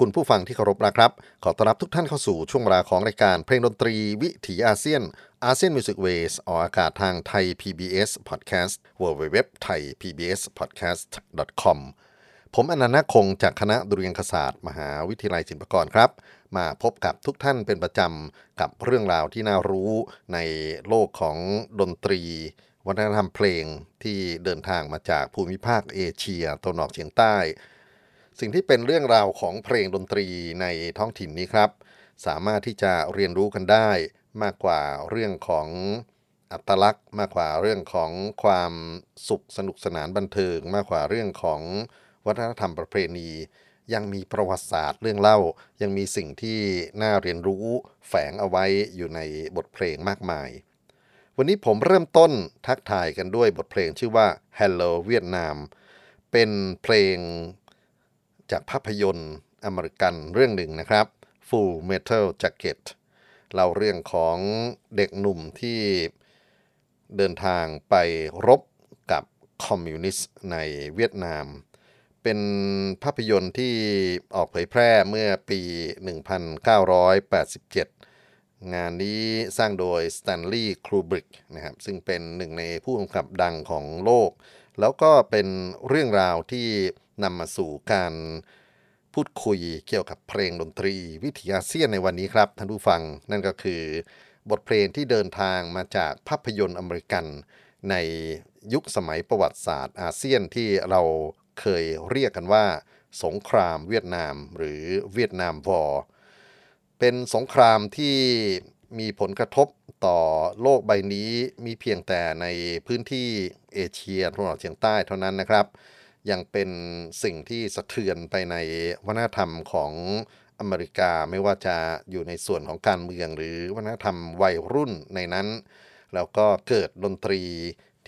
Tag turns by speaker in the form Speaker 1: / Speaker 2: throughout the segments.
Speaker 1: คุณผู้ฟังที่เคารพนะครับ ขอต้อนรับทุกท่านเข้าสู่ช่วงเวลาของรายการเพลงดนตรีวิถีอาเซียน ASEAN Music Ways ออกอากาศทางไทย PBS Podcast w w w t h a i PBS Podcast com ผมอนันต์คงจากคณะดุเรียางคศาสตร์ มหาวิทยาลัยศิลปากรครับ มาพบกับทุกท่านเป็นประจำกับเรื่องราวที่น่ารู้ในโลกของดนตรี วัฒนธรรมเพลงที่เดินทางมาจากภูมิภาคเอเชียตะวันออกเฉียงใต้ สิ่งที่เป็นเรื่องราวของเพลงดนตรีในท้องถิ่นนี้ครับ สามารถที่จะเรียนรู้กันได้มากกว่าเรื่องของอัตลักษณ์มากกว่าเรื่องของความสุขสนุกสนานบันเทิง มากกว่าเรื่องของวัฒนธรรมประเพณี ยังมีประวัติศาสตร์เรื่องเล่า ยังมีสิ่งที่น่าเรียนรู้แฝงเอาไว้อยู่ในบทเพลงมากมาย วันนี้ผมเริ่มต้นทักทายกันด้วยบทเพลงชื่อว่า Hello Vietnam เป็นเพลง จากภาพยนตร์อเมริกันเรื่องหนึ่งนะครับ Full Metal Jacket เล่าเรื่องของเด็กหนุ่มที่เดินทางไปรบกับคอมมิวนิสต์ในเวียดนาม เป็นภาพยนตร์ที่ออกเผยแพร่เมื่อปี 1987 งานนี้สร้างโดยสแตนลีย์ คูบริกนะครับซึ่งเป็นหนึ่งในผู้กำกับดังของโลก แล้วก็เป็นเรื่องราวที่ นำมาสู่การพูดคุยเกี่ยวกับเพลงดนตรีวิถีอาเซียนในวันนี้ครับ ท่านผู้ฟังนั่นก็คือบทเพลงที่เดินทางมาจากภาพยนตร์อเมริกัน ในยุคสมัยประวัติศาสตร์อาเซียนที่เราเคยเรียกกันว่า สงครามเวียดนามหรือ Vietnam Warเป็นสงครามที่มีผลกระทบต่อโลกใบนี้มีเพียงแต่ในพื้นที่เอเชียตะวันออกเฉียงใต้เท่านั้นนะครับ ยังเป็นสิ่งที่สะเทือนไปในวัฒนธรรมของอเมริกาไม่ว่าจะอยู่ในส่วนของการเมืองหรือวัฒนธรรมวัยรุ่นในนั้น แล้วก็เกิดดนตรี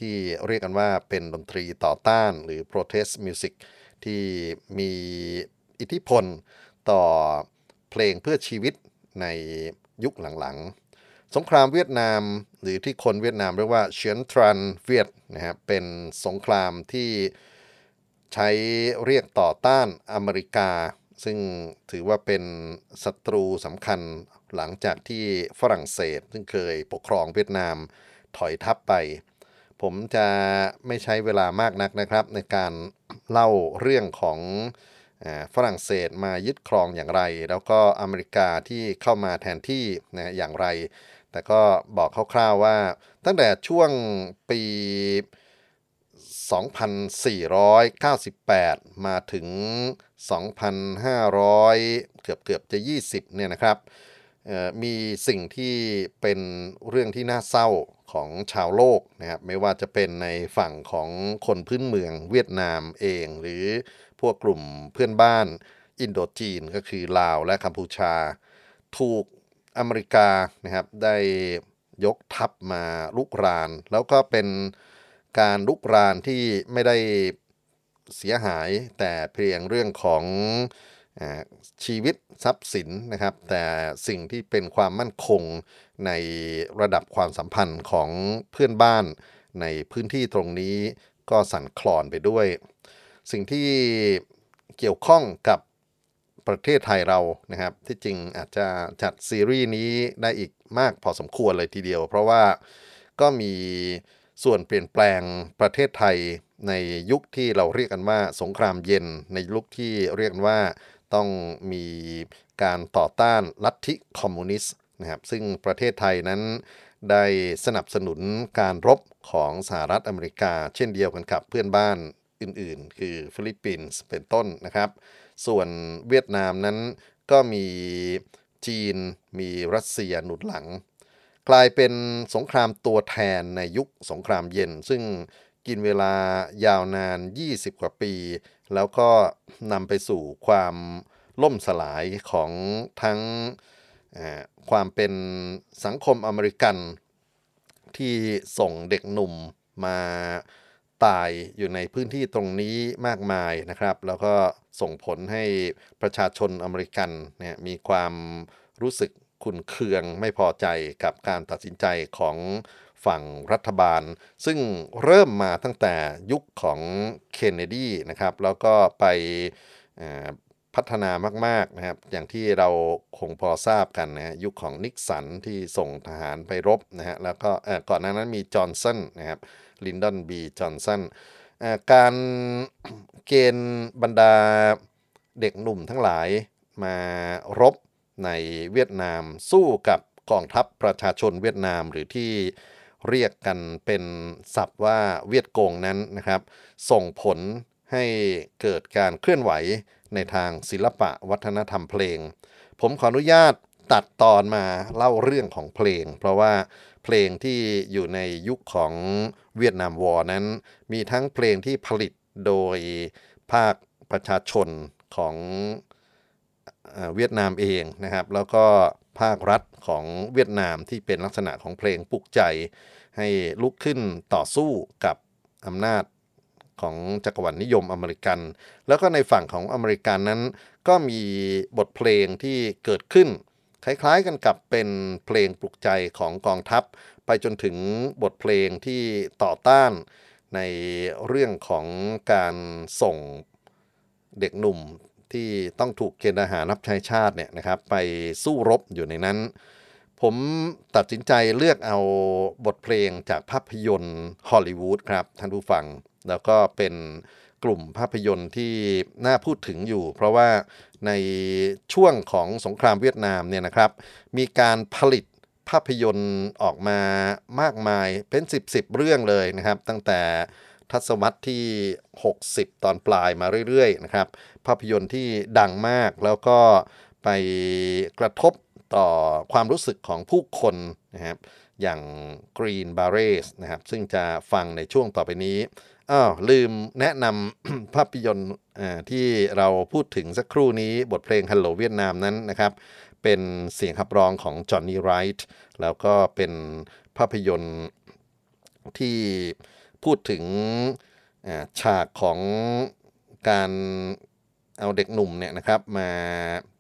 Speaker 1: ที่เรียกกันว่าเป็นดนตรีต่อต้านหรือ protest music ที่มีอิทธิพลต่อเพลงเพื่อชีวิตในยุคหลังๆ สงครามเวียดนามหรือที่คนเวียดนามเรียกว่าเฉียนทรันเวียดนะครับเป็นสงครามที่ ใช้เรียกต่อต้านอเมริกา ซึ่งถือว่าเป็นศัตรูสำคัญหลังจากที่ฝรั่งเศส ซึ่งเคยปกครองเวียดนามถอยทัพไป ผมจะไม่ใช้เวลามากนักนะครับ ในการเล่าเรื่องของฝรั่งเศสมายึดครองอย่างไร แล้วก็อเมริกาที่เข้ามาแทนที่นะอย่างไร แต่ก็บอกคร่าวๆว่าตั้งแต่ช่วงปี 2498 มาถึง 2,500 เกือบเกือบจะ 20 เนี่ยนะครับเอ่อมีสิ่งที่เป็นเรื่องที่น่าเศร้าของชาวโลกนะครับไม่ว่าจะเป็นในฝั่งของคนพื้นเมืองเวียดนามเอง หรือพวกกลุ่มเพื่อนบ้านอินโดจีนก็คือลาวและกัมพูชา ถูกอเมริกานะครับได้ยกทัพมาลุกราน แล้วก็เป็น การลุกรานที่ไม่ได้เสียหายแต่เพียงเรื่องของอชีวิตทรัพย์สินนะครับ แต่สิ่งที่เป็นความมั่นคงในระดับความสัมพันธ์ของเพื่อนบ้านในพื้นที่ตรงนี้ก็สั่นคลอนไปด้วย สิ่งที่เกี่ยวข้องกับประเทศไทยเรานะครับ ที่จริงอาจจะจัดซีรีส์นี้ได้อีกมากพอสมควรเลยทีเดียว เพราะว่าก็มี ส่วนเปลี่ยนแปลงประเทศไทยในยุคที่เราเรียกกันว่าสงครามเย็น ในยุคที่เรียกกันว่าต้องมีการต่อต้านลัทธิคอมมิวนิสต์นะครับซึ่งประเทศไทยนั้นได้สนับสนุนการรบของสหรัฐอเมริกา เช่นเดียวกันกับเพื่อนบ้านอื่นๆ คือฟิลิปปินส์เป็นต้นนะครับ ส่วนเวียดนามนั้นก็มีจีนมีรัสเซียหนุนหลัง กลายเป็นสงครามตัวแทนในยุคสงครามเย็น ซึ่งกินเวลายาวนาน 20 กว่าปี แล้วก็นำไปสู่ความล่มสลายของทั้งความเป็นสังคมอเมริกันที่ส่งเด็กหนุ่มมาตายอยู่ในพื้นที่ตรงนี้มากมายนะครับ แล้วก็ส่งผลให้ประชาชนอเมริกันเนี่ยมีความรู้สึก ขุนเคืองไม่พอใจกับการตัดสินใจของฝั่งรัฐบาล ซึ่งเริ่มมาตั้งแต่ยุคของเคนเนดีนะครับ แล้วก็ไปพัฒนามากๆนะครับ อย่างที่เราคงพอทราบกันนะยุคของนิกสันที่ส่งทหารไปรบนะฮะแล้วก็ก่อนหน้านั้นมีจอห์นสันนะครับลินดอนบีจอห์นสันการเกณฑ์บรรดาเด็กหนุ่มทั้งหลายมารบ ในเวียดนามสู้กับกองทัพประชาชนเวียดนามหรือที่เรียกกันเป็นศัพท์ว่าเวียดกงนั้นนะครับ ส่งผลให้เกิดการเคลื่อนไหวในทางศิลปะวัฒนธรรมเพลง ผมขออนุญาตตัดตอนมาเล่าเรื่องของเพลง เพราะว่าเพลงที่อยู่ในยุคของ Vietnam War นั้น มีทั้งเพลงที่ผลิตโดยภาคประชาชนของ เวียดนามเองนะครับ แล้วก็ภาครัฐของเวียดนามที่เป็นลักษณะของเพลงปลุกใจ ให้ลุกขึ้นต่อสู้กับอำนาจของจักรวรรดินิยมอเมริกัน แล้วก็ในฝั่งของอเมริกันนั้น ก็มีบทเพลงที่เกิดขึ้น คล้ายๆกันกับเป็นเพลงปลุกใจของกองทัพ ไปจนถึงบทเพลงที่ต่อต้านในเรื่องของการส่งเด็กหนุ่ม ที่ต้องถูกเกณฑ์ทหารรับใช้ชาติเนี่ยนะครับไปสู้รบอยู่ในนั้น ผมตัดสินใจเลือกเอาบทเพลงจากภาพยนตร์ฮอลลีวูดครับท่านผู้ฟัง แล้วก็เป็นกลุ่มภาพยนตร์ที่น่าพูดถึงอยู่ เพราะว่าในช่วงของสงครามเวียดนามเนี่ยนะครับ มีการผลิตภาพยนตร์ออกมามากมายเป็น 10บสเรื่องเลยนะครับ ตั้งแต่ ทศวรรษที่ 60 ตอนปลายมาเรื่อยๆนะครับภาพยนตร์ที่ดังมากแล้วก็ไปกระทบต่อความรู้สึกของผู้คนนะครับอย่าง Green Berets นะครับซึ่งจะฟังในช่วงต่อไปนี้อ้าวลืมแนะนำภาพยนตร์ที่เราพูดถึงสักครู่นี้บทเพลง Hello เวียดนามนั้นนะครับ เป็นเสียงขับร้องของจอห์นนี่ไรท์แล้วก็เป็นภาพยนตร์ที่ พูดถึงฉากของการเอาเด็กหนุ่มเนี่ยนะครับมา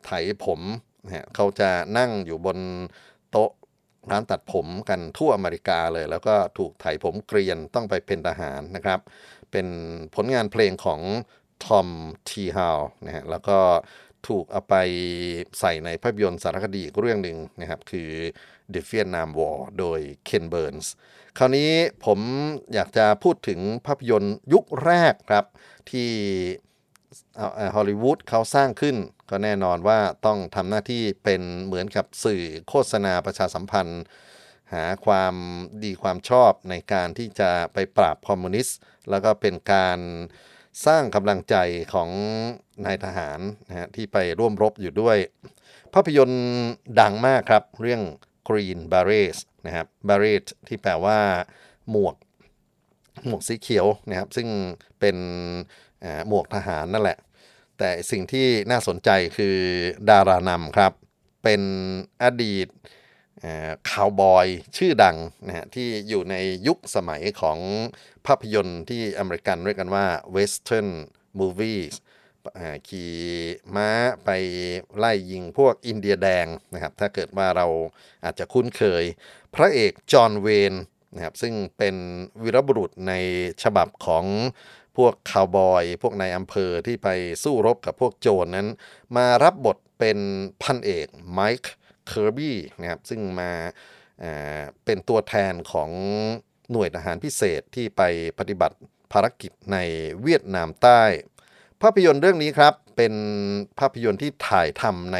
Speaker 1: ไถผมนะเขาจะนั่งอยู่บนโต๊ะร้านตัดผมกันทั่วอเมริกาเลย แล้วก็ถูกไถผมเกรียนต้องไปเป็นทหารนะครับ เป็นผลงานเพลงของทอมทีฮาวนะฮะแล้วก็ถูกเอาไปใส่ในภาพยนตร์สารคดีเรื่องหนึ่งนะครับ คือ The Vietnam War โดยเคนเบิร์นส์คราวนี้ผมอยากจะพูดถึงภาพยนตร์ยุคแรกครับ ที่ฮอลลีวูดเขาสร้างขึ้น ก็แน่นอนว่าต้องทำหน้าที่เป็นเหมือนกับสื่อโฆษณาประชาสัมพันธ์ หาความดีความชอบในการที่จะไปปราบคอมมิวนิสต์ แล้วก็เป็นการสร้างกำลังใจของนายทหารนะฮะที่ไปร่วมรบอยู่ด้วย ภาพยนตร์ดังมากครับ เรื่อง Green Berets นะครับ Beret ที่แปลว่าหมวกหมวกสีเขียวนะครับ ซึ่งเป็นหมวกทหารนั่นแหละ แต่สิ่งที่น่าสนใจคือดารานำครับ เป็นอดีตคาวบอยชื่อดังนะฮะที่อยู่ในยุคสมัยของภาพยนตร์ที่อเมริกันเรียกกันว่า Western Movies อ่ ขี่ม้าไปไล่ยิงพวกอินเดียแดงนะครับ ถ้าเกิดว่าเราอาจจะคุ้นเคย พระเอกจอห์นเวนนะครับซึ่งเป็นวีรบุรุษในฉบับของพวกคาวบอย พวกนายอำเภอที่ไปสู้รบกับพวกโจรนนั้น มารับบทเป็นพันเอกไมค์เคอร์บี้นะครับซึ่งมาอ่าเป็นตัวแทนของหน่วยทหารพิเศษที่ไปปฏิบัติภารกิจในเวียดนามใต้ ภาพยนตร์เรื่องนี้ครับ เป็นภาพยนตร์ที่ถ่ายทำใน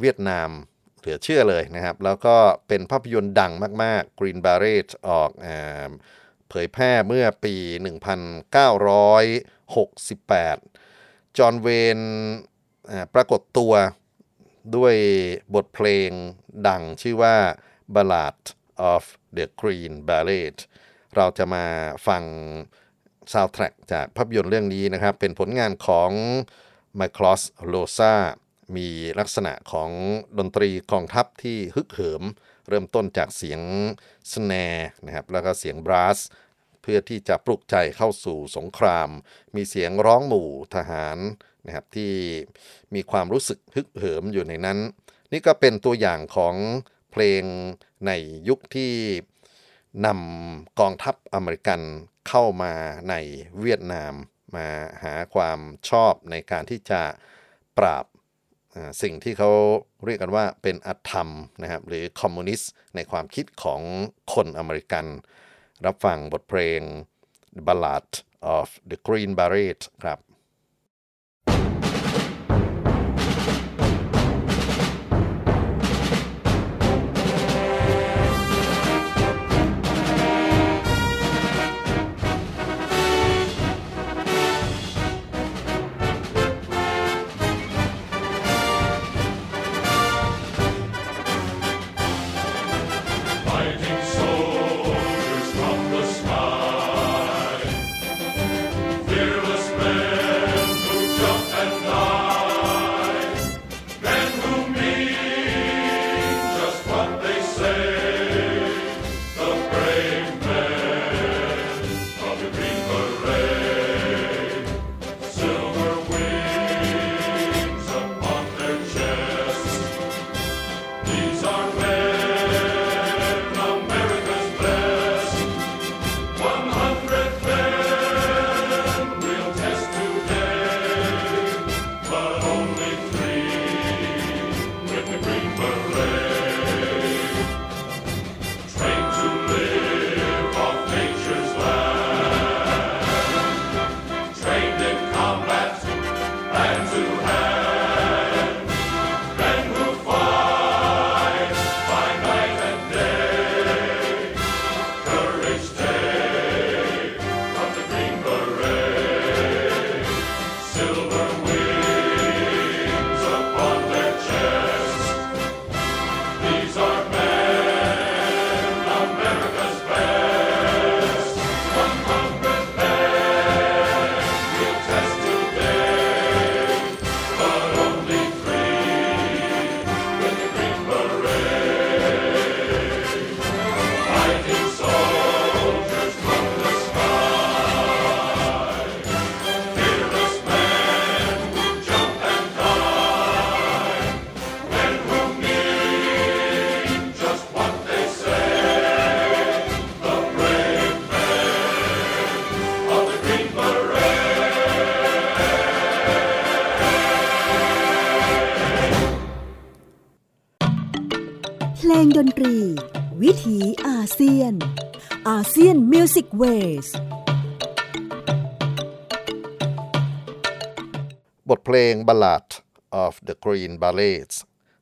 Speaker 1: เวียดนามเหลือเชื่อเลยนะครับ แล้วก็เป็นภาพยนตร์ดังมาก ๆ Green Beret ออกเผยแพร่เมื่อปี 1968 จอห์นเวนปรากฏตัวด้วยบทเพลงดังชื่อว่า Ballad of the Green Beret เราจะมาฟัง ซาว d t ทร็กจากภาพยนตร์เรื่องนี้นะครับ เป็นผลงานของมิคลอสโรซามีลักษณะของดนตรีกองทัพที่ฮึกเหิม เริ่มต้นจากเสียง snare นะครับแล้วก็เสียง brass เพื่อที่จะปลุกใจเข้าสู่สงคราม มีเสียงร้องหมู่ทหารนะครับที่มีความรู้สึกฮึกเหิมอยู่ในนั้น นี่ก็เป็นตัวอย่างของเพลงในยุคที่ นำกองทัพอเมริกันเข้ามาในเวียดนาม มาหาความชอบในการที่จะปราบสิ่งที่เขาเรียกกันว่าเป็นอธรรมนะครับหรือคอมมิวนิสต์ในความคิดของคนอเมริกัน รับฟังบทเพลง Ballad of the Green Beret ครับ
Speaker 2: ยนมิวสิกเวส
Speaker 1: บทเพลง Ballad of the Green Berets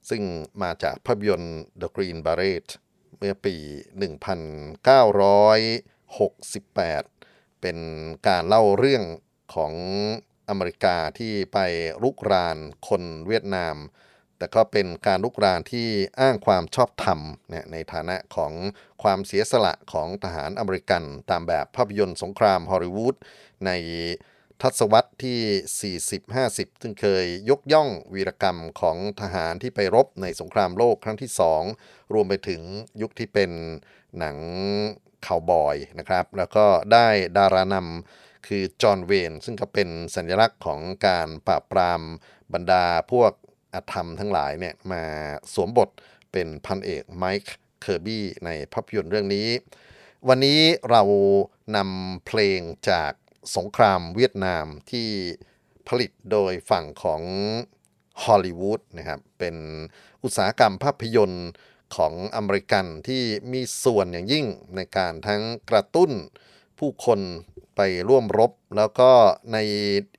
Speaker 1: ซึ่งมาจากภาพยนตร์ The Green Beret เมื่อปี 1968 เป็นการเล่าเรื่องของอเมริกาที่ไปรุกรานคนเวียดนาม แต่ก็เป็นการลุกรานที่อ้างความชอบธรรมเนี่ยในฐานะของความเสียสละของทหารอเมริกัน ตามแบบภาพยนตร์สงครามฮอลลีวูดในทศวรรษที่ 40-50 ซึ่งเคยยกย่องวีรกรรมของทหารที่ไปรบในสงครามโลกครั้งที่สองรวมไปถึงยุคที่เป็นหนังคาวบอยนะครับ แล้วก็ได้ดารานำคือจอห์นเวนซึ่งก็เป็นสัญลักษณ์ของการปราบปรามบรรดาพวก อธรรมทั้งหลายเนี่ยมาสวมบทเป็นพันเอกไมค์เคอร์บี้ในภาพยนตร์เรื่องนี้ วันนี้เรานำเพลงจากสงครามเวียดนามที่ผลิตโดยฝั่งของฮอลลีวูดนะครับเป็นอุตสาหกรรมภาพยนตร์ของอเมริกันที่มีส่วนอย่างยิ่งในการทั้งกระตุ้นผู้คนไปร่วมรบ แล้วก็ใน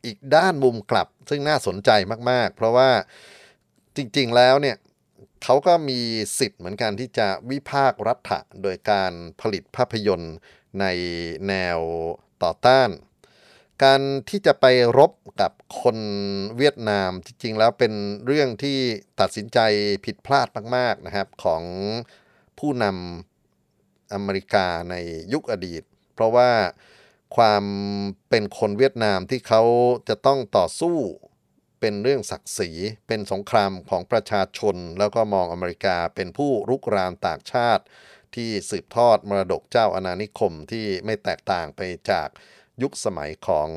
Speaker 1: อีกด้านมุมกลับซึ่งน่าสนใจมาก ๆ เพราะว่า จริงๆแล้วเนี่ยเขาก็มีสิทธิ์เหมือนกันที่จะวิพากษ์รัฐะโดยการผลิตภาพยนตร์ในแนวต่อต้าน การที่จะไปรบกับคนเวียดนามจริงๆแล้วเป็นเรื่องที่ตัดสินใจผิดพลาดมากๆนะครับของผู้นำอเมริกาในยุคอดีต เพราะว่าความเป็นคนเวียดนามที่เขาจะต้องต่อสู้ เป็นเรื่องศักดิ์ศรี เป็นสงครามของประชาชน แล้วก็มองอเมริกาเป็นผู้รุกรานต่างชาติ ที่สืบทอดมรดกเจ้าอาณานิคมที่ไม่แตกต่างไปจากยุคสมัยของ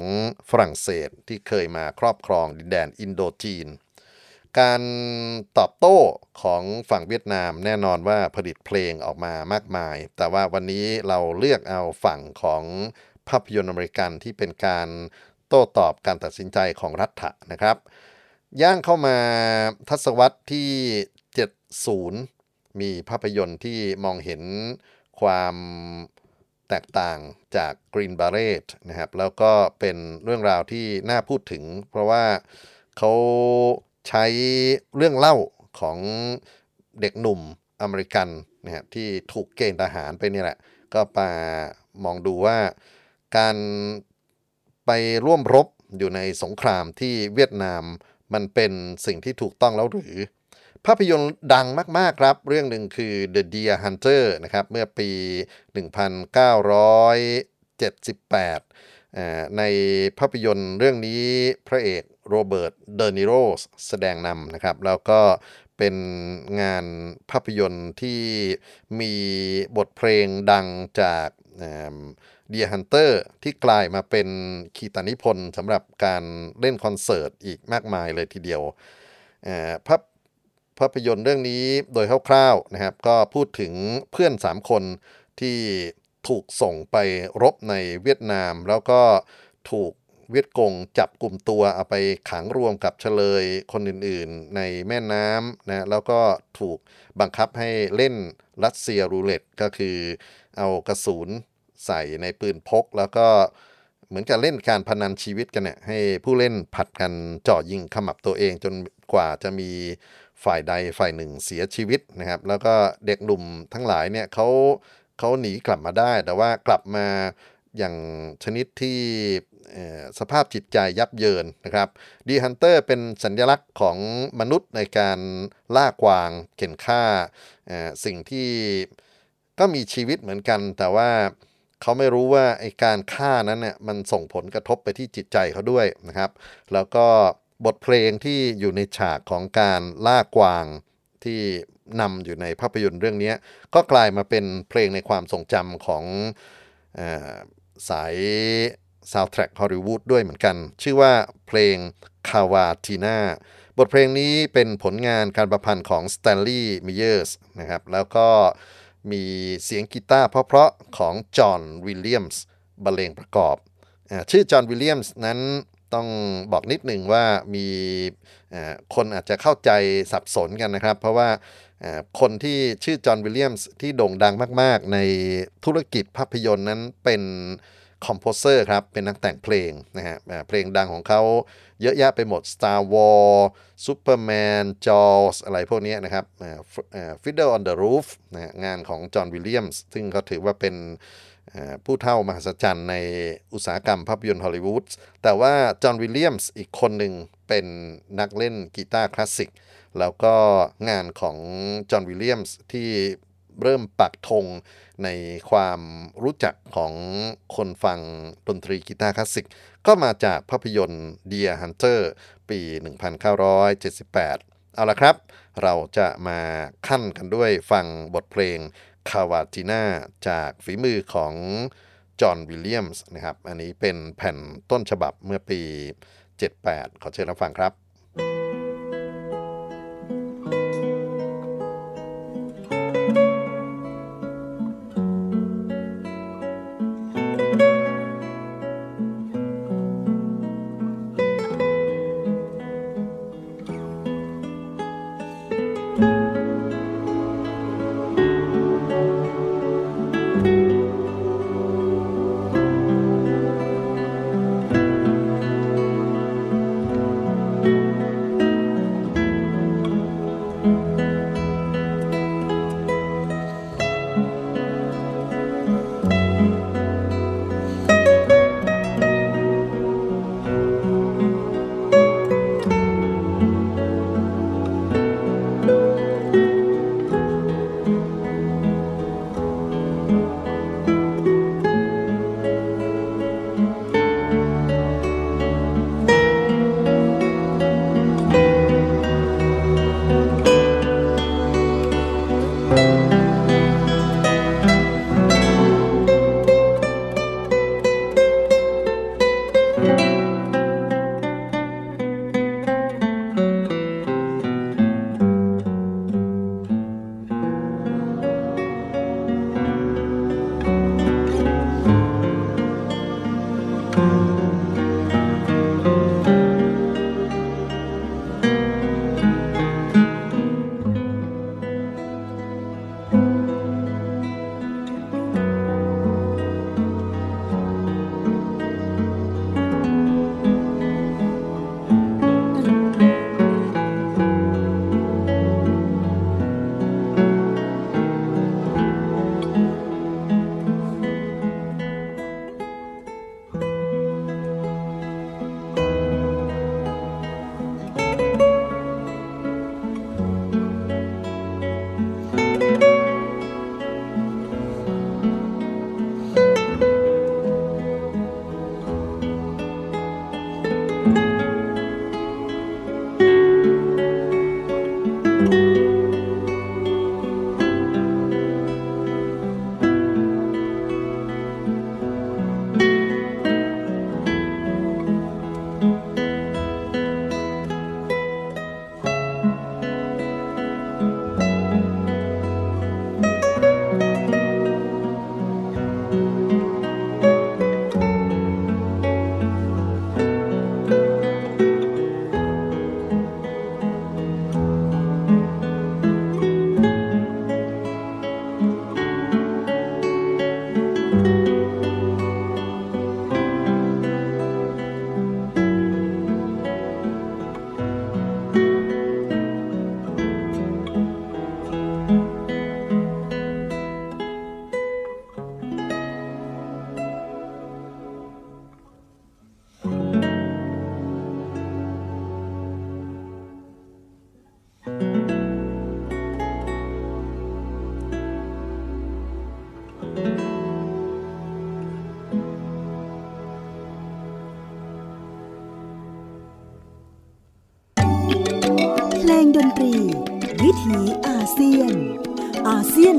Speaker 1: ฝรั่งเศสที่เคยมาครอบครองดินแดนอินโดจีน การตอบโต้ของฝั่งเวียดนามแน่นอนว่าผลิตเพลงออกมามากมาย แต่ว่าวันนี้เราเลือกเอาฝั่งของภาพยนตร์อเมริกันที่เป็นการ โต้ตอบการตัดสินใจของรัฐะนะครับ ย่างเข้ามาทศวรรษที่ 70 มีภาพยนตร์ที่มองเห็นความแตกต่างจาก Green Beret นะครับ แล้วก็เป็นเรื่องราวที่น่าพูดถึง เพราะว่าเขาใช้เรื่องเล่าของเด็กหนุ่มอเมริกันนะครับที่ถูกเกณฑ์ทหารไปนี่แหละ ก็มามองดูว่าการ ร่วมรบอยู่ในสงครามที่เวียดนามมันเป็นสิ่งที่ถูกต้องแล้วหรือ ภาพยนตร์ดังมาก ๆ ครับ เรื่องหนึ่งคือ The Deer Hunter นะครับ เมื่อปี 1978 ในภาพยนตร์เรื่องนี้พระเอกโรเบิร์ต เดนิโรแสดงนำนะครับ แล้วก็เป็นงานภาพยนตร์ที่มีบทเพลงดังจาก Deer Hunter ที่กลายมาเป็นคีตนิพนธ์สำหรับการเล่นคอนเสิร์ตอีกมากมายเลยทีเดียวภาพภาพยนตร์เรื่องนี้โดยคร่าวๆนะครับ ก็พูดถึงเพื่อน 3 คนที่ถูกส่งไปรบในเวียดนาม แล้วก็ถูกเวียดกงจับกลุ่มตัวเอาไปขังรวมกับเฉลยคนอื่นๆในแม่น้ำนะแล้วก็ถูกบังคับให้เล่นรัสเซียรูเล็ตก็คือเอากระสุน ใส่ในปืนพก แล้วก็เหมือนกับเล่นการพนันชีวิตกันเนี่ยให้ผู้เล่นผัดกันเจ่อยิงขมับตัวเองจนกว่าจะมีฝ่ายใดฝ่ายหนึ่งเสียชีวิตนะครับ แล้วก็เด็กหนุ่มทั้งหลายเนี่ยเขาเขาหนีกลับมาได้ แต่ว่ากลับมาอย่างชนิดที่สภาพจิตใจยับเยินนะครับดีฮันเตอร์เป็นสัญลักษณ์ของมนุษย์ในการล่ากวางเข็นฆ่าสิ่งที่ก็มีชีวิตเหมือนกันแต่ว่า เขาไม่รู้ว่าไอการฆ่านั้นเนี่ยมันส่งผลกระทบไปที่จิตใจเขาด้วยนะครับ แล้วก็บทเพลงที่อยู่ในฉากของการล่ากวางที่นำอยู่ในภาพยนตร์เรื่องนี้ก็กลายมาเป็นเพลงในความทรงจำของออสายซาวด์แทร็กฮอลลีวูดด้วยเหมือนกัน ชื่อว่าเพลง Cavatina บทเพลงนี้เป็นผลงานการประพันธ์ของสแตนลีย์มิเยอร์สนะครับแล้วก็ มีเสียงกีตาร์เพราะๆของจอห์นวิลเลียมส์บรรเลงประกอบอชื่อจอห์นวิลเลียมส์นั้นต้องบอกนิดหนึ่งว่ามีคนอาจจะเข้าใจสับสนกันนะครับ เพราะว่าคนที่ชื่อจอห์นวิลเลียมส์ที่โด่งดังมาก ๆ ในธุรกิจภาพยนตร์นั้นเป็น composer ครับ เป็นนักแต่งเพลงนะฮะเพลงดังของเขาเยอะแยะไปหมด Star Wars Superman Jaws อะไรพวกนี้นะครับ Fiddler on the Roof นะงานของจอห์นวิลเลียมส์ซึ่งเขาถือว่าเป็นผู้เฒ่ามหัศจรรย์ในอุตสาหกรรมภาพยนตร์ฮอลลีวูดแต่ว่าจอห์นวิลเลียมส์อีกคนหนึ่งเป็นนักเล่นกีตาร์คลาสสิก แล้วก็งานของจอห์นวิลเลียมส์ที่เริ่มปักธงในความรู้จักของคนฟังดนตรีกีตาร์คลาสสิก ก็มาจากภาพยนตร์ Deer Hunter ปี 1978 เอาละครับ เราจะมาขั้นกันด้วยฟังบทเพลงคาวาจิน่าจากฝีมือของจอห์นวิลเลียมส์นะครับ อันนี้เป็นแผ่นต้นฉบับเมื่อปี 78 ขอเชิญรับฟังครับ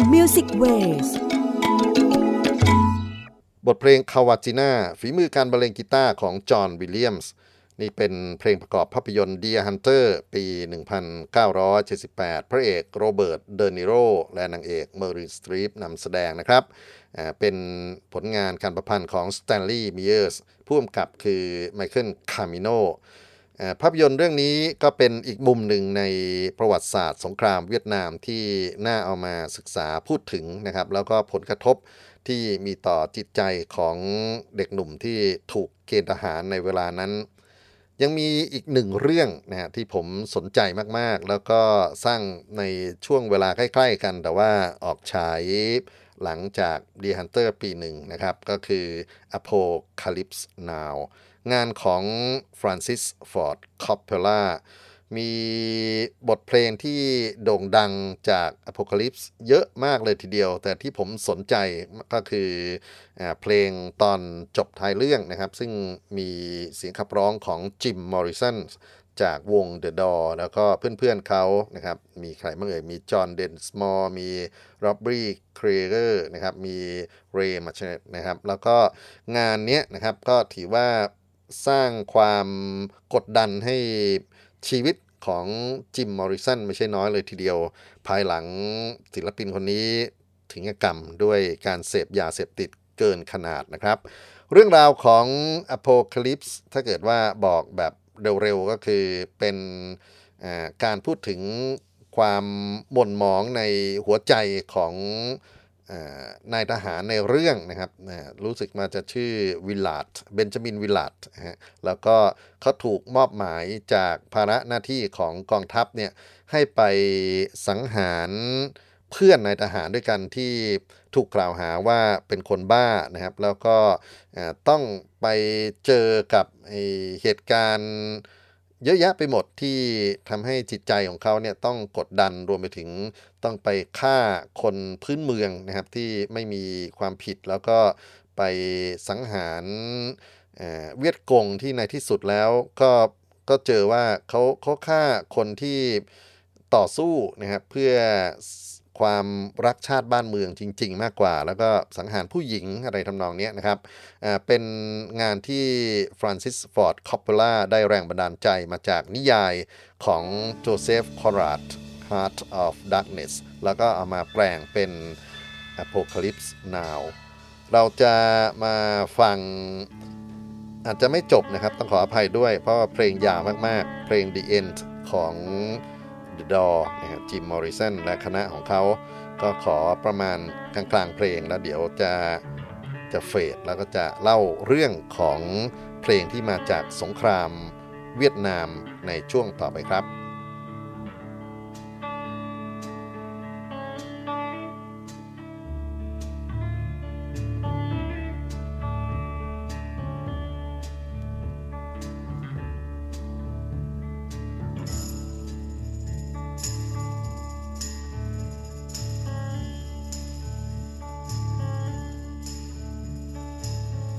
Speaker 2: อาเซียน Music Waves
Speaker 1: บทเพลง Cavatina ฝีมือการบรรเลงกีตาร์ของจอห์นวิลเลียมส์นี่เป็นเพลงประกอบภาพยนตร์ Deer Hunter ปี 1978 พระเอกโรเบิร์ต เดนิโร และนางเอกเมอรีลสตรีปนำแสดงนะครับ เป็นผลงานการประพันธ์ของสแตนลีย์มิเออร์สผู้กำกับคือไมเคิลชิมิโน ภาพยนตร์เรื่องนี้ก็เป็นอีกมุมหนึ่งในประวัติศาสตร์สงครามเวียดนามที่น่าเอามาศึกษาพูดถึงนะครับ แล้วก็ผลกระทบที่มีต่อจิตใจของเด็กหนุ่มที่ถูกเกณฑ์ทหารในเวลานั้น ยังมีอีกหนึ่งเรื่องนะฮะที่ผมสนใจมากๆ แล้วก็สร้างในช่วงเวลาใกล้ ๆ กัน แต่ว่าออกฉายหลังจาก The Hunter ปีหนึ่งนะครับ ก็คือ Apocalypse Now งานของ Francis Ford Coppola มีบทเพลงที่โด่งดังจาก Apocalypse เยอะมากเลยทีเดียว แต่ที่ผมสนใจก็คืออเพลงตอนจบท้ายเรื่องนะครับ ซึ่งมีเสียงขับร้องของจิมมอริสันจากวง The Door แล้วก็เพื่อนๆเขานะครับ มีใครบ้างเอ่ย มีจอห์นเดนสมอร์มีโรบบี้ครีเกอร์นะครับ มีเรย์แมนซาเร็กนะครับ แล้วก็งานเนี้ยนะครับก็ถือว่า สร้างความกดดันให้ชีวิตของจิมมอริสันไม่ใช่น้อยเลยทีเดียว ภายหลังศิลปินคนนี้ถึงกรรมด้วยการเสพยาเสพติดเกินขนาดนะครับ เรื่องราวของ Apocalypse ถ้าเกิดว่าบอกแบบเร็วๆ ก็คือเป็นการพูดถึงความหม่นหมองในหัวใจของ นายทหารในเรื่องนะครับรู้สึกมาจะชื่อวิลลาดเบนจามินวิลลาดนะฮะแล้วก็เขาถูกมอบหมายจากภาระหน้าที่ของกองทัพเนี่ยให้ไปสังหารเพื่อนนายทหารด้วยกันที่ถูกกล่าวหาว่าเป็นคนบ้านะครับ แล้วก็ต้องไปเจอกับเหตุการณ์ เยอะแยะไปหมดที่ทำให้จิตใจของเขาเนี่ยต้องกดดันรวมไปถึงต้องไปฆ่าคนพื้นเมืองนะครับที่ไม่มีความผิดแล้วก็ไปสังหารเเวียดกงที่ในที่สุดแล้วก็ก็เจอว่าเขาเขาฆ่าคนที่ต่อสู้นะครับเพื่อ ความรักชาติบ้านเมืองจริง ๆ มากกว่า แล้วก็สังหารผู้หญิงอะไรทำนองนี้นะครับเป็นงานที่ฟรานซิสฟอร์ดคอปเปล่าได้แรงบันดาลใจมาจากนิยายของโจเซฟคอนราด Heart of Darkness แล้วก็เอามาแปลงเป็น Apocalypse Now เราจะมาฟังอาจจะไม่จบนะครับ ต้องขออภัยด้วยเพราะว่าเพลงยาวมากๆ เพลง The End ของ The Door นะครับจิมมอริสันและคณะของเขา ก็ขอประมาณกลางๆเพลงแล้วเดี๋ยวจะจะเฟดแล้วก็จะเล่าเรื่องของเพลงที่มาจากสงครามเวียดนามในช่วงต่อไปครับ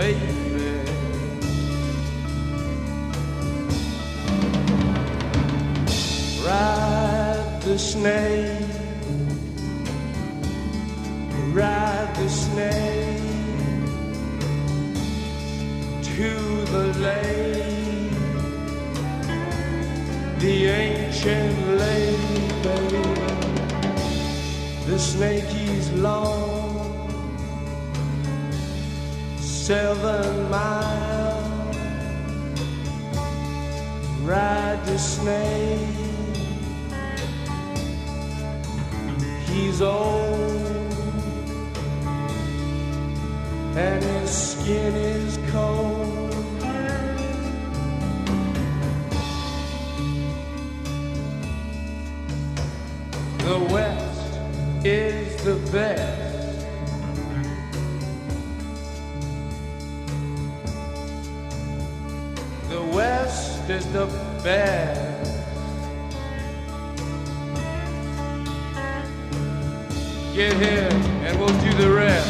Speaker 3: baby. Ride the snake, ride the snake to the lake, the ancient lake, baby. The snake is long, seven miles. Ride the snake. He's old, and his skin is cold. The West is the best. Is the best. Get here and we'll do the rest.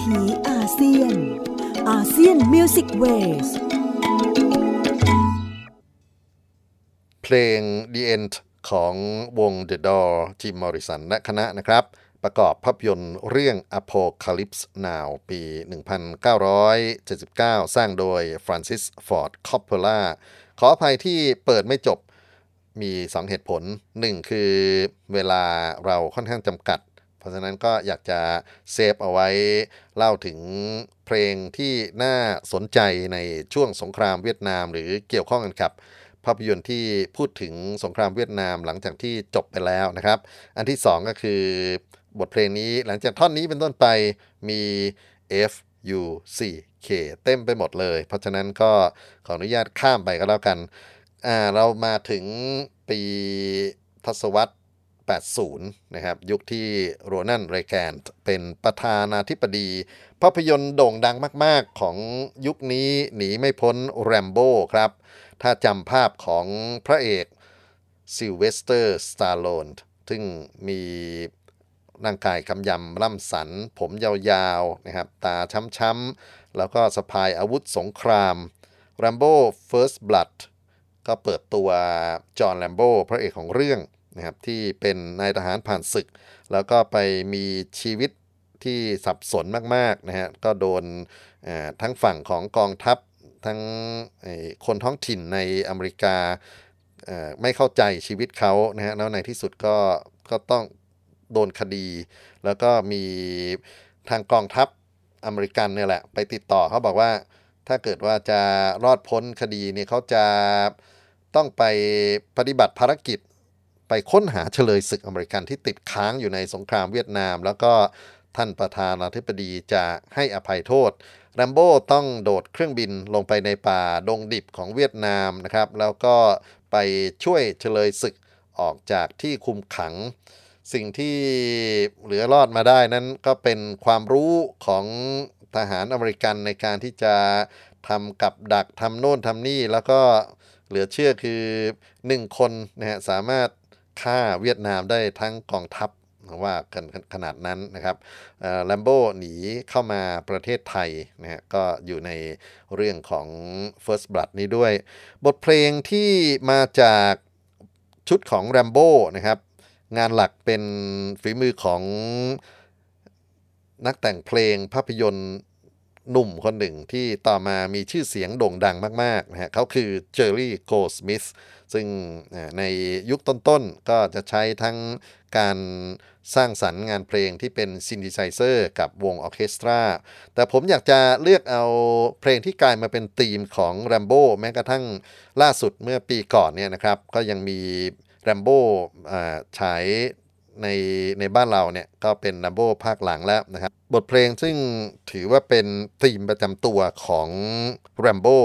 Speaker 4: ถีอาเซียน อาเซียน Music Wavesเพ
Speaker 1: ลง The End ของวง The Door จิมมอริสันและคณะนะครับ ประกอบภาพยนตร์เรื่อง Apocalypse Now ปี 1979 สร้างโดย Francis Ford Coppola ขออภัยที่เปิดไม่จบมี 2 เหตุผล 1 คือเวลาเราค่อนข้างจำกัด เพราะฉะนั้นก็อยากจะเซฟเอาไว้เล่าถึงเพลงที่น่าสนใจในช่วงสงครามเวียดนามหรือเกี่ยวข้องกันครับ ภาพยนตร์ที่พูดถึงสงครามเวียดนามหลังจากที่จบไปแล้วนะครับ อันที่ 2 ก็คือบทเพลงนี้หลังจากท่อนนี้เป็นต้นไปมี F U C K เต็มไปหมดเลย เพราะฉะนั้นก็ขออนุญาตข้ามไปก็แล้วกัน อ่าเรามาถึงปีทศวรรษ 80 นะครับ ยุคที่โรนัลด์เรแกนเป็นประธานาธิบดี ภาพยนตร์โด่งดังมาก ๆ ของยุคนี้หนีไม่พ้นแรมโบ้ครับ ถ้าจำภาพของพระเอกซิลเวสเตอร์สตอลโลนซึ่งมีร่างกายกำยำล่ำสัน ผมยาวๆนะครับ ตาช้ำๆ แล้วก็สะพายอาวุธสงคราม Rambo First Blood ก็เปิดตัวจอห์นแลมโบพระเอกของเรื่อง นะครับที่เป็นนายทหารผ่านศึก แล้วก็ไปมีชีวิตที่สับสนมากๆนะฮะก็โดนทั้งฝั่งของกองทัพทั้งคนท้องถิ่นในอเมริกาไม่เข้าใจชีวิตเขานะฮะแล้วในที่สุดก็ก็ต้องโดนคดี แล้วก็มีทางกองทัพอเมริกันเนี่ยแหละ ไปติดต่อเขาบอกว่าถ้าเกิดว่าจะรอดพ้นคดีเนี่ยเขาจะต้องไปปฏิบัติภารกิจ ไปค้นหาเฉลยศึกอเมริกันที่ติดค้างอยู่ในสงครามเวียดนาม แล้วก็ท่านประธานาธิบดีจะให้อภัยโทษแรมโบ้ต้องโดดเครื่องบินลงไปในป่าดงดิบของเวียดนามนะครับ แล้วก็ไปช่วยเฉลยศึกออกจากที่คุมขัง สิ่งที่เหลือรอดมาได้นั้นก็เป็นความรู้ของทหารอเมริกันในการที่จะทำกับดักทำโน่นทำนี่ แล้วก็เหลือเชื่อคือหนึ่งคนนะฮะสามารถ ฆ่าเวียดนามได้ทั้งกองทัพว่ากันขนาดนั้นนะครับแลมโบหนีเข้ามาประเทศไทยนะฮะก็อยู่ในเรื่องของ First Blood นี้ด้วย บทเพลงที่มาจากชุดของ Rambo นะครับ งานหลักเป็นฝีมือของนักแต่งเพลงภาพยนตร์หนุ่มคนหนึ่งที่ต่อมามีชื่อเสียงโด่งดังมากๆนะฮะเขาคือเจอร์รี่โกลด์สมิธ ซึ่งในยุคต้นๆ ก็จะใช้ทั้งการสร้างสรรค์งานเพลงที่เป็น synthesizer กับวงออเคสตรา แต่ผมอยากจะเลือกเอาเพลงที่กลายมาเป็นธีมของ Rambo แม้กระทั่งล่าสุดเมื่อปีก่อนเนี่ยนะครับ ก็ยังมี Rambo ฉายในในบ้านเราเนี่ยก็เป็น Rambo ภาคหลังแล้วนะครับ บทเพลงซึ่งถือว่าเป็นธีมประจำตัวของ Rambo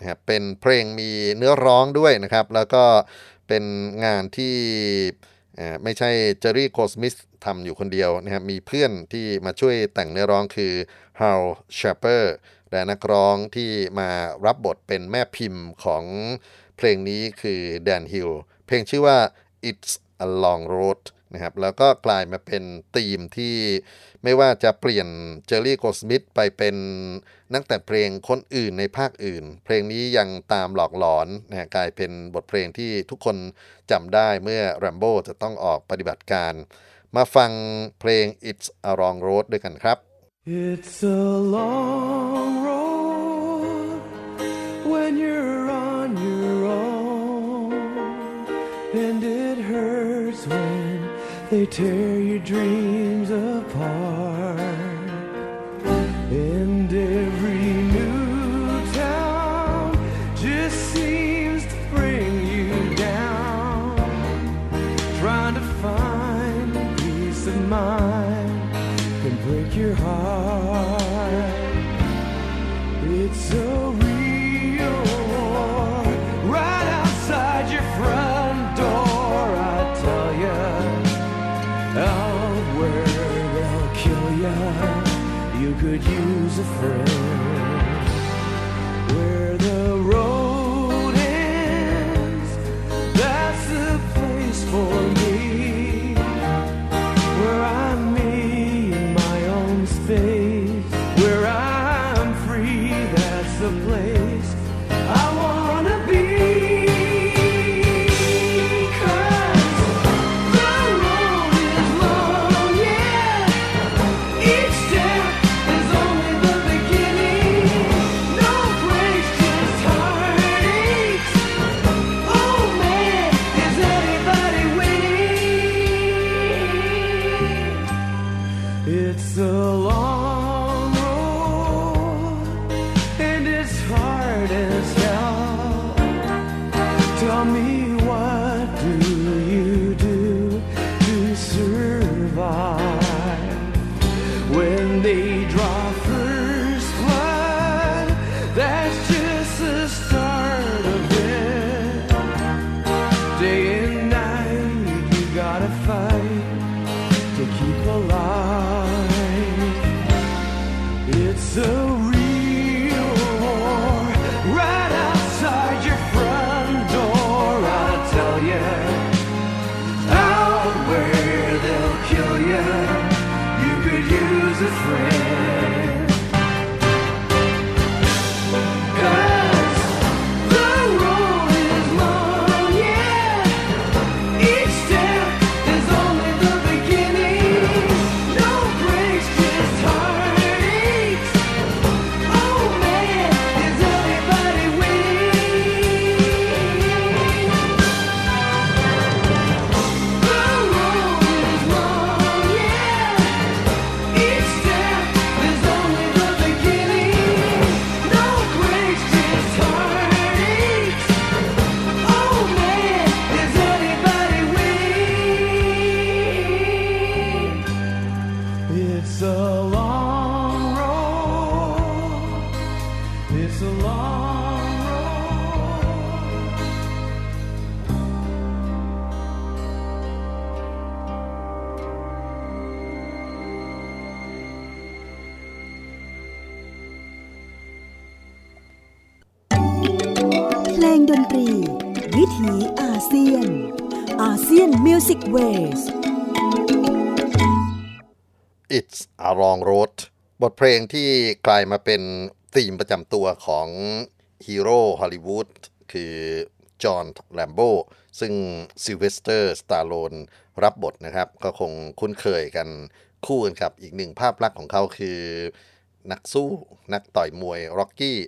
Speaker 1: นะครับเป็นเพลงมีเนื้อร้องด้วยนะครับ แล้วก็เป็นงานที่ไม่ใช่เจอรี่โคสมิธทำอยู่คนเดียวนะครับมีเพื่อนที่มาช่วยแต่งเนื้อร้องคือฮา l เชเปอร์และนักร้องที่มารับบทเป็นแม่พิมพ์ของเพลงนี้คือแดนฮิลเพลงชื่อว่า It's a Long Road นะครับแล้วก็กลายมาเป็นธีมที่ไม่ว่าจะเปลี่ยนเจอร์รี่โกลด์สมิธไปเป็นนักแต่งเพลงคนอื่นในภาคอื่น เพลงนี้ยังตามหลอกหลอนนะกลายเป็นบทเพลงที่ทุกคนจำได้เมื่อแรมโบ้จะต้องออกปฏิบัติการ มาฟังเพลง It's a Long Road ด้วยกันครับ
Speaker 5: It's a long road when you're they tear your dreams
Speaker 2: อาเซียน Music Waves
Speaker 1: It's a Long Road บทเพลงที่กลายมาเป็นธีมประจำตัวของฮีโร่ฮอลลีวูดคือจอห์นแรมโบ้ซึ่งซิลเวสเตอร์สตาร์โลนรับบทนะครับ ก็คงคุ้นเคยกันอยู่กันครับ อีกหนึ่งภาพลักษณ์ของเขาคือ นักสู้นักต่อยมวยร็อกกี้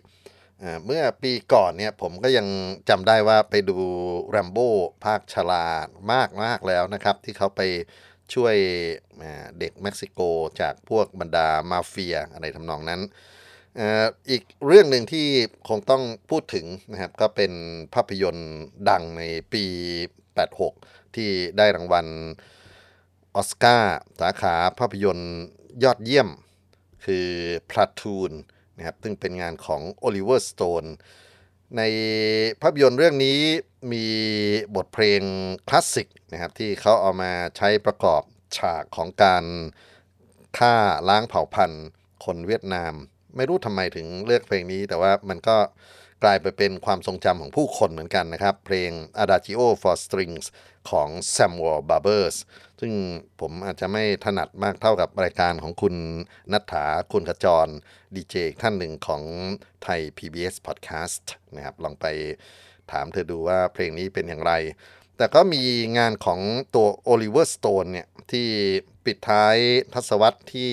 Speaker 1: เมื่อปีก่อนเนี่ยผมก็ยังจำได้ว่าไปดูแรมโบ้ภาคชรามากมากแล้วนะครับ ที่เขาไปช่วยเด็กเม็กซิโกจากพวกบรรดามาเฟียอะไรทำนองนั้น อีกเรื่องหนึ่งที่คงต้องพูดถึงนะครับ ก็เป็นภาพยนตร์ดังในปี 86 ที่ได้รางวัลออสการ์สาขาภาพยนตร์ยอดเยี่ยม คือ Platoon นะครับซึ่งเป็นงานของโอลิเวอร์สโตนในภาพยนตร์เรื่องนี้มีบทเพลงคลาสสิกนะครับที่เขาเอามาใช้ประกอบฉากของการฆ่าล้างเผ่าพันธุ์คนเวียดนาม ไม่รู้ทำไมถึงเลือกเพลงนี้ แต่ว่ามันก็กลายไปเป็นความทรงจำของผู้คนเหมือนกันนะครับ เพลง Adagio for Strings ของ Samuel Barbers ซึ่งผมอาจจะไม่ถนัดมากเท่ากับรายการของคุณนัฐถาคุณขจรดีเจท่านหนึ่งของไทย PBS Podcast นะครับลองไปถามเธอดูว่าเพลงนี้เป็นอย่างไร แต่ก็มีงานของตัว Oliver Stone เนี่ยที่ปิดท้ายทศวรรษที่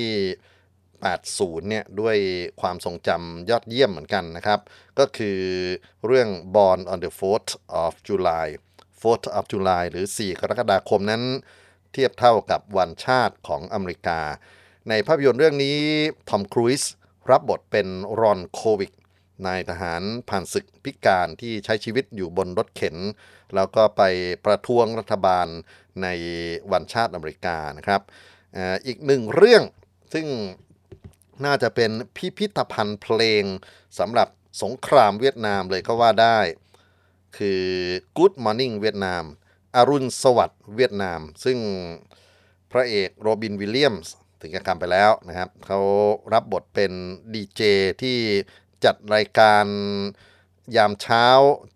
Speaker 1: 80 เนี่ยด้วยความทรงจำยอดเยี่ยมเหมือนกันนะครับ ก็คือเรื่อง Born on the 4th of July 4th of July หรือ 4 กรกฎาคมนั้น เทียบเท่ากับวันชาติของอเมริกา ในภาพยนตร์เรื่องนี้ ทอมครูซรับบทเป็นรอนโควิกนายทหารผ่านศึกพิการที่ใช้ชีวิตอยู่บนรถเข็น แล้วก็ไปประท้วงรัฐบาลในวันชาติอเมริกานะครับอีกหนึ่งเรื่องซึ่งน่าจะเป็นพิพิธภัณฑ์เพลงสำหรับสงครามเวียดนามเลยก็ว่าได้ คือ Good Morning เวียดนาม อรุณสวัสดิ์เวียดนาม ซึ่งพระเอกโรบินวิลเลียมส์ถึงแก่กรรมไปแล้วนะครับเขารับบทเป็นดีเจที่จัดรายการยามเช้า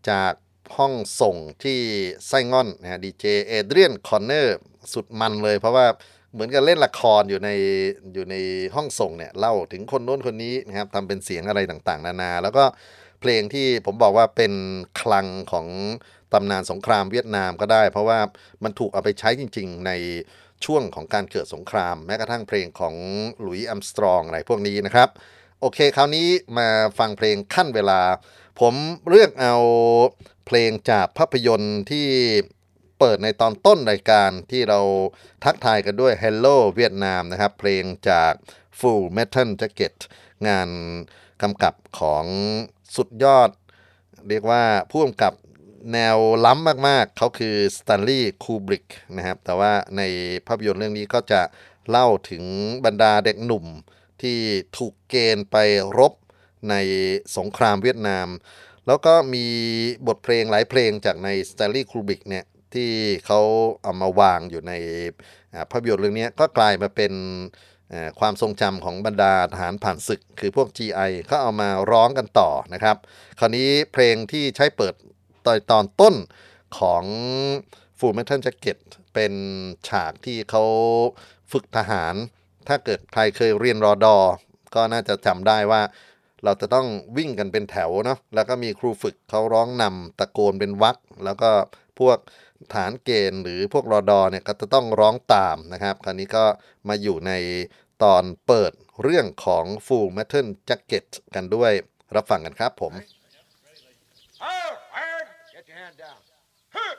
Speaker 1: จากห้องส่งที่ไซ่ง่อนนะฮะดีเจเอเดรียนครอนเนาเออร์สุดมันเลย เพราะว่าเหมือนกับเล่นละครอยู่ในอยู่ในห้องส่งเนี่ยเล่าถึงคนโน้นคนนี้นะครับทำเป็นเสียงอะไรต่างๆ นานา แล้วก็ เพลงที่ผมบอกว่าเป็นคลังของตำนานสงครามเวียดนามก็ได้ เพราะว่ามันถูกเอาไปใช้จริง ๆ ในช่วงของการเกิดสงคราม แม้กระทั่งเพลงของหลุยส์อัมสตรองอะไรพวกนี้นะครับ โอเค คราวนี้มาฟังเพลงขั้นเวลา ผมเลือกเอาเพลงจากภาพยนตร์ที่เปิดในตอนต้นรายการที่เราทักทายกันด้วย Hello เวียดนามนะครับ เพลงจาก Full Metal Jacket งานกำกับของ สุดยอด เรียกว่าผู้กำกับแนวล้ำมากๆ เขาคือสแตนลีย์คูบริกนะครับ แต่ว่าในภาพยนตร์เรื่องนี้ก็จะเล่าถึงบรรดาเด็กหนุ่มที่ถูกเกณฑ์ไปรบในสงครามเวียดนาม แล้วก็มีบทเพลงหลายเพลงจากในสแตนลีย์คูบริกเนี่ยที่เขาเอามาวางอยู่ในภาพยนตร์เรื่องนี้ก็กลายมาเป็น ความทรงจำของบรรดาทหารผ่านศึก คือพวก GI เขาเอามาร้องกันต่อนะครับ คราวนี้เพลงที่ใช้เปิดตอนตอนต้นของ Full Metal Jacket เป็นฉากที่เขาฝึกทหาร ถ้าเกิดใครเคยเรียนรอดอ ก็น่าจะจำได้ว่าเราจะต้องวิ่งกันเป็นแถวเนาะแล้วก็มีครูฝึกเขาร้องนำตะโกนเป็นวักแล้วก็พวก ฐานเกณฑ์ หรือพวกรอดอเนี่ยก็จะต้องร้องตามนะครับคราวนี้ก็มาอยู่ในตอนเปิดเรื่องของ Full Metal Jacket กันด้วยรับฟังกันครับผม
Speaker 6: Aaron, get your hand down. Huh.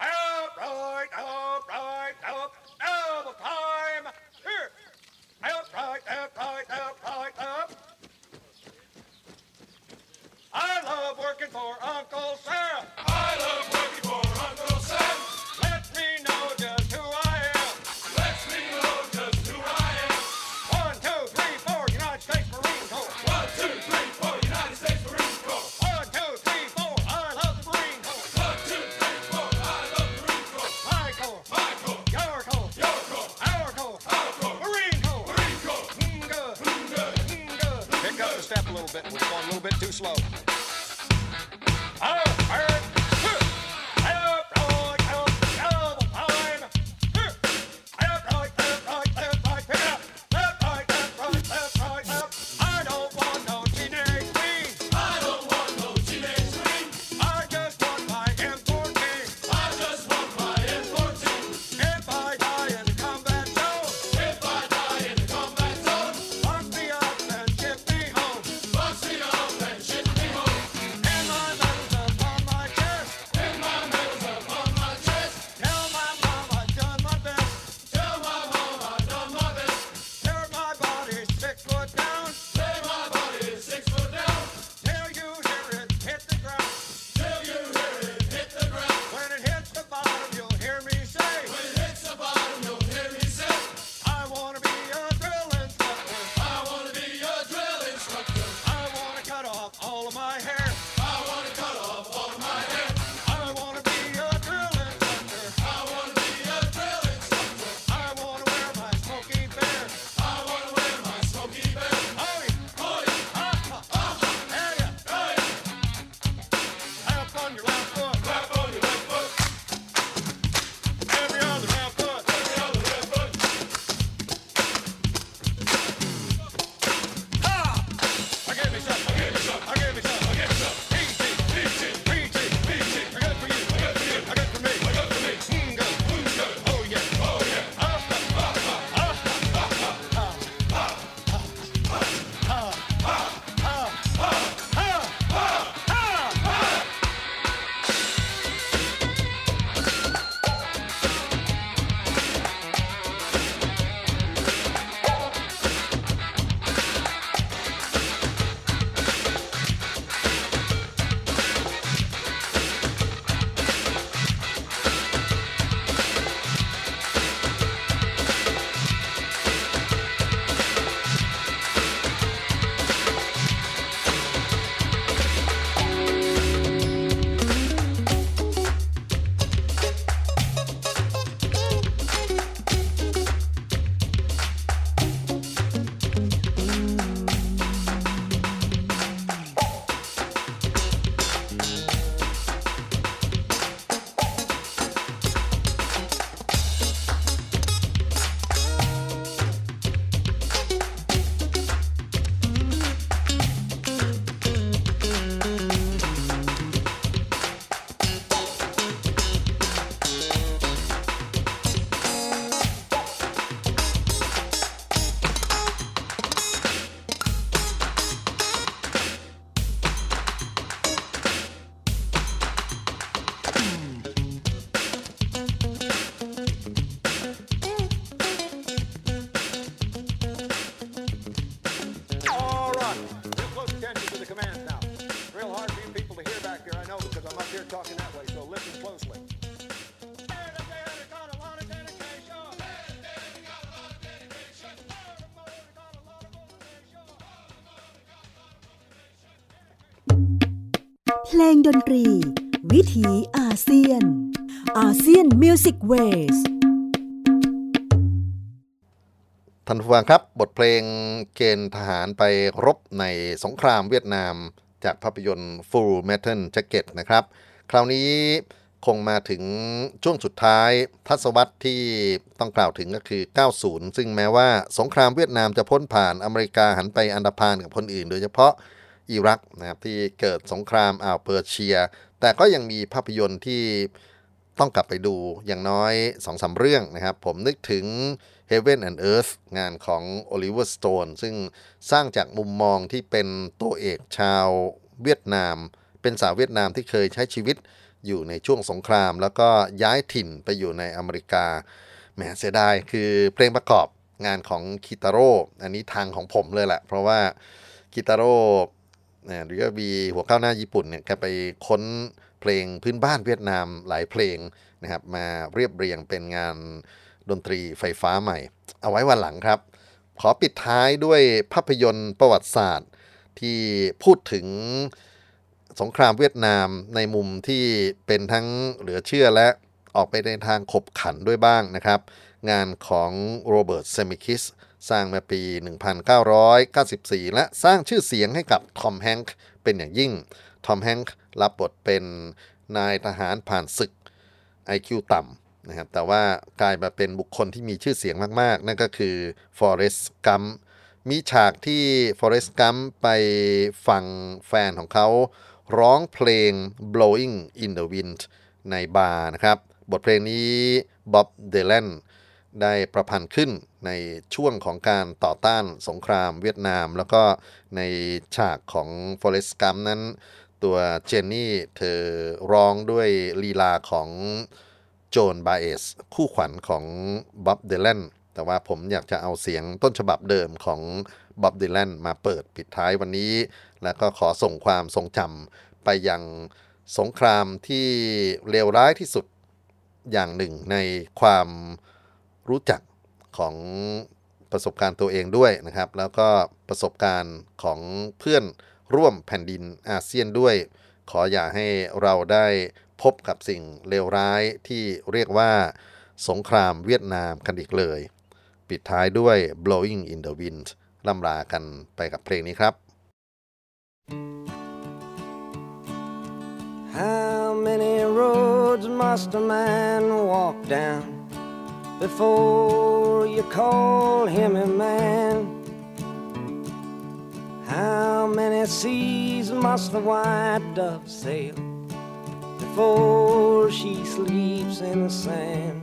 Speaker 6: Up, right, up, right, bit. We're going a little bit too slow.
Speaker 2: Music Waves
Speaker 1: ท่านผู้ฟังครับ บทเพลงเกณฑ์ทหารไปรบในสงครามเวียดนาม จากภาพยนตร์ Full Metal Jacket นะครับ คราวนี้คงมาถึงช่วงสุดท้ายทศวรรษที่ต้องกล่าวถึงก็คือ 90 ซึ่งแม้ว่าสงครามเวียดนามจะพ้นผ่านอเมริกาหันไปอันธพาลกับคนอื่น โดยเฉพาะอิรักนะครับที่เกิดสงครามอ่าวเปอร์เซีย แต่ก็ยังมีภาพยนตร์ที่ ต้องกลับไปดูอย่างน้อย2อสเรื่องนะครับ ผมนึกถึง Heaven and Earth งานของ Oliver Stone ซึ่งสร้างจากมุมมองที่เป็นตัวเอกชาวเวียดนาม เป็นสาวเวียดนามที่เคยใช้ชีวิตอยู่ในช่วงสงคราม แล้วก็ย้ายถิ่นไปอยู่ในอเมริกาแหมเสียดายคือเพลงประกอบงานของคิตาโร่อันนี้ทางของผมเลยแหละ เพราะว่าคิตาโร่เนี่ยหรือว่ามีหัวก้าวหน้าญี่ปุ่นเนี่ยแกไปค้น เพลงพื้นบ้านเวียดนามหลายเพลงนะครับมาเรียบเรียงเป็นงานดนตรีไฟฟ้าใหม่ เอาไว้วันหลังครับ ขอปิดท้ายด้วยภาพยนตร์ประวัติศาสตร์ ที่พูดถึงสงครามเวียดนามในมุมที่เป็นทั้งเหลือเชื่อและออกไปในทางขบขันด้วยบ้างนะครับ งานของโรเบิร์ตเซเมคคิสสร้างมาปี 1994 และสร้างชื่อเสียงให้กับทอมแฮงค์เป็นอย่างยิ่ง ทอมแฮงค์รับบทเป็นนายทหารผ่านศึก IQ ต่ำนะครับแต่ว่ากลายมาเป็นบุคคลที่มีชื่อเสียงมาก ๆ นั่นก็คือฟอเรสต์กัมพ์มีฉากที่ฟอเรสต์กัมพ์ไปฟังแฟนของเขาร้องเพลง blowing in the wind ในบาร์นะครับ บทเพลงนี้บ๊อบเดล n นได้ประพันธ์ขึ้นในช่วงของการต่อต้านสงครามเวียดนาม แล้วก็ในฉากของ Forrest Gump นั้น ตัวเจนนี่เธอร้องด้วยลีลาของโจนบาเอส คู่ขวัญของบ๊อบเดล n นแต่ว่าผมอยากจะเอาเสียงต้นฉบับเดิมของบ๊อบเดล n นมาเปิดปิดท้ายวันนี้ แล้วก็ขอส่งความทรงจำไปยังสงครามที่เลวร้ายที่สุดอย่างหนึ่งในความรู้จักของประสบการณ์ตัวเองด้วยนะครับ แล้วก็ประสบการณ์ของเพื่อน ร่วมแผ่นดินอาเซียนด้วย ขออย่าให้เราได้พบกับสิ่งเลวร้ายที่เรียกว่า สงครามเวียดนามกันอีกเลย ปิดท้ายด้วย blowing in the wind ล่ำลากันไปกับเพลงนี้ครับ
Speaker 7: How many roads must a man walk down before you call him a man? How many seas must the white dove sail before she sleeps in the sand?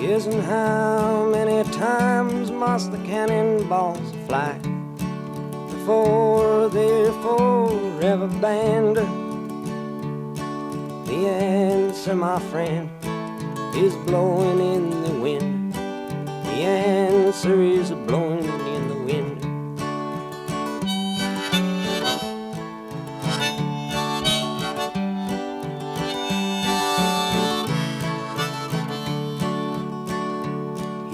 Speaker 7: Yes, and how many times must the cannonballs fly before they're forever banned? The answer, my friend, is blowing in the wind. The answer is blowing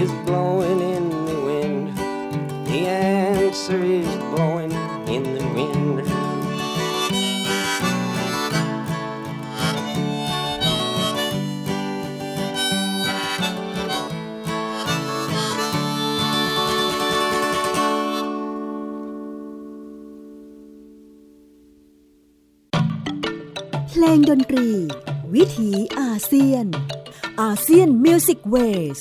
Speaker 7: is blowing in the wind. The answer is blowing in the wind.
Speaker 4: Play เพลงดนตรี วิถีอาเซียนอาเซียนมิวสิกเวส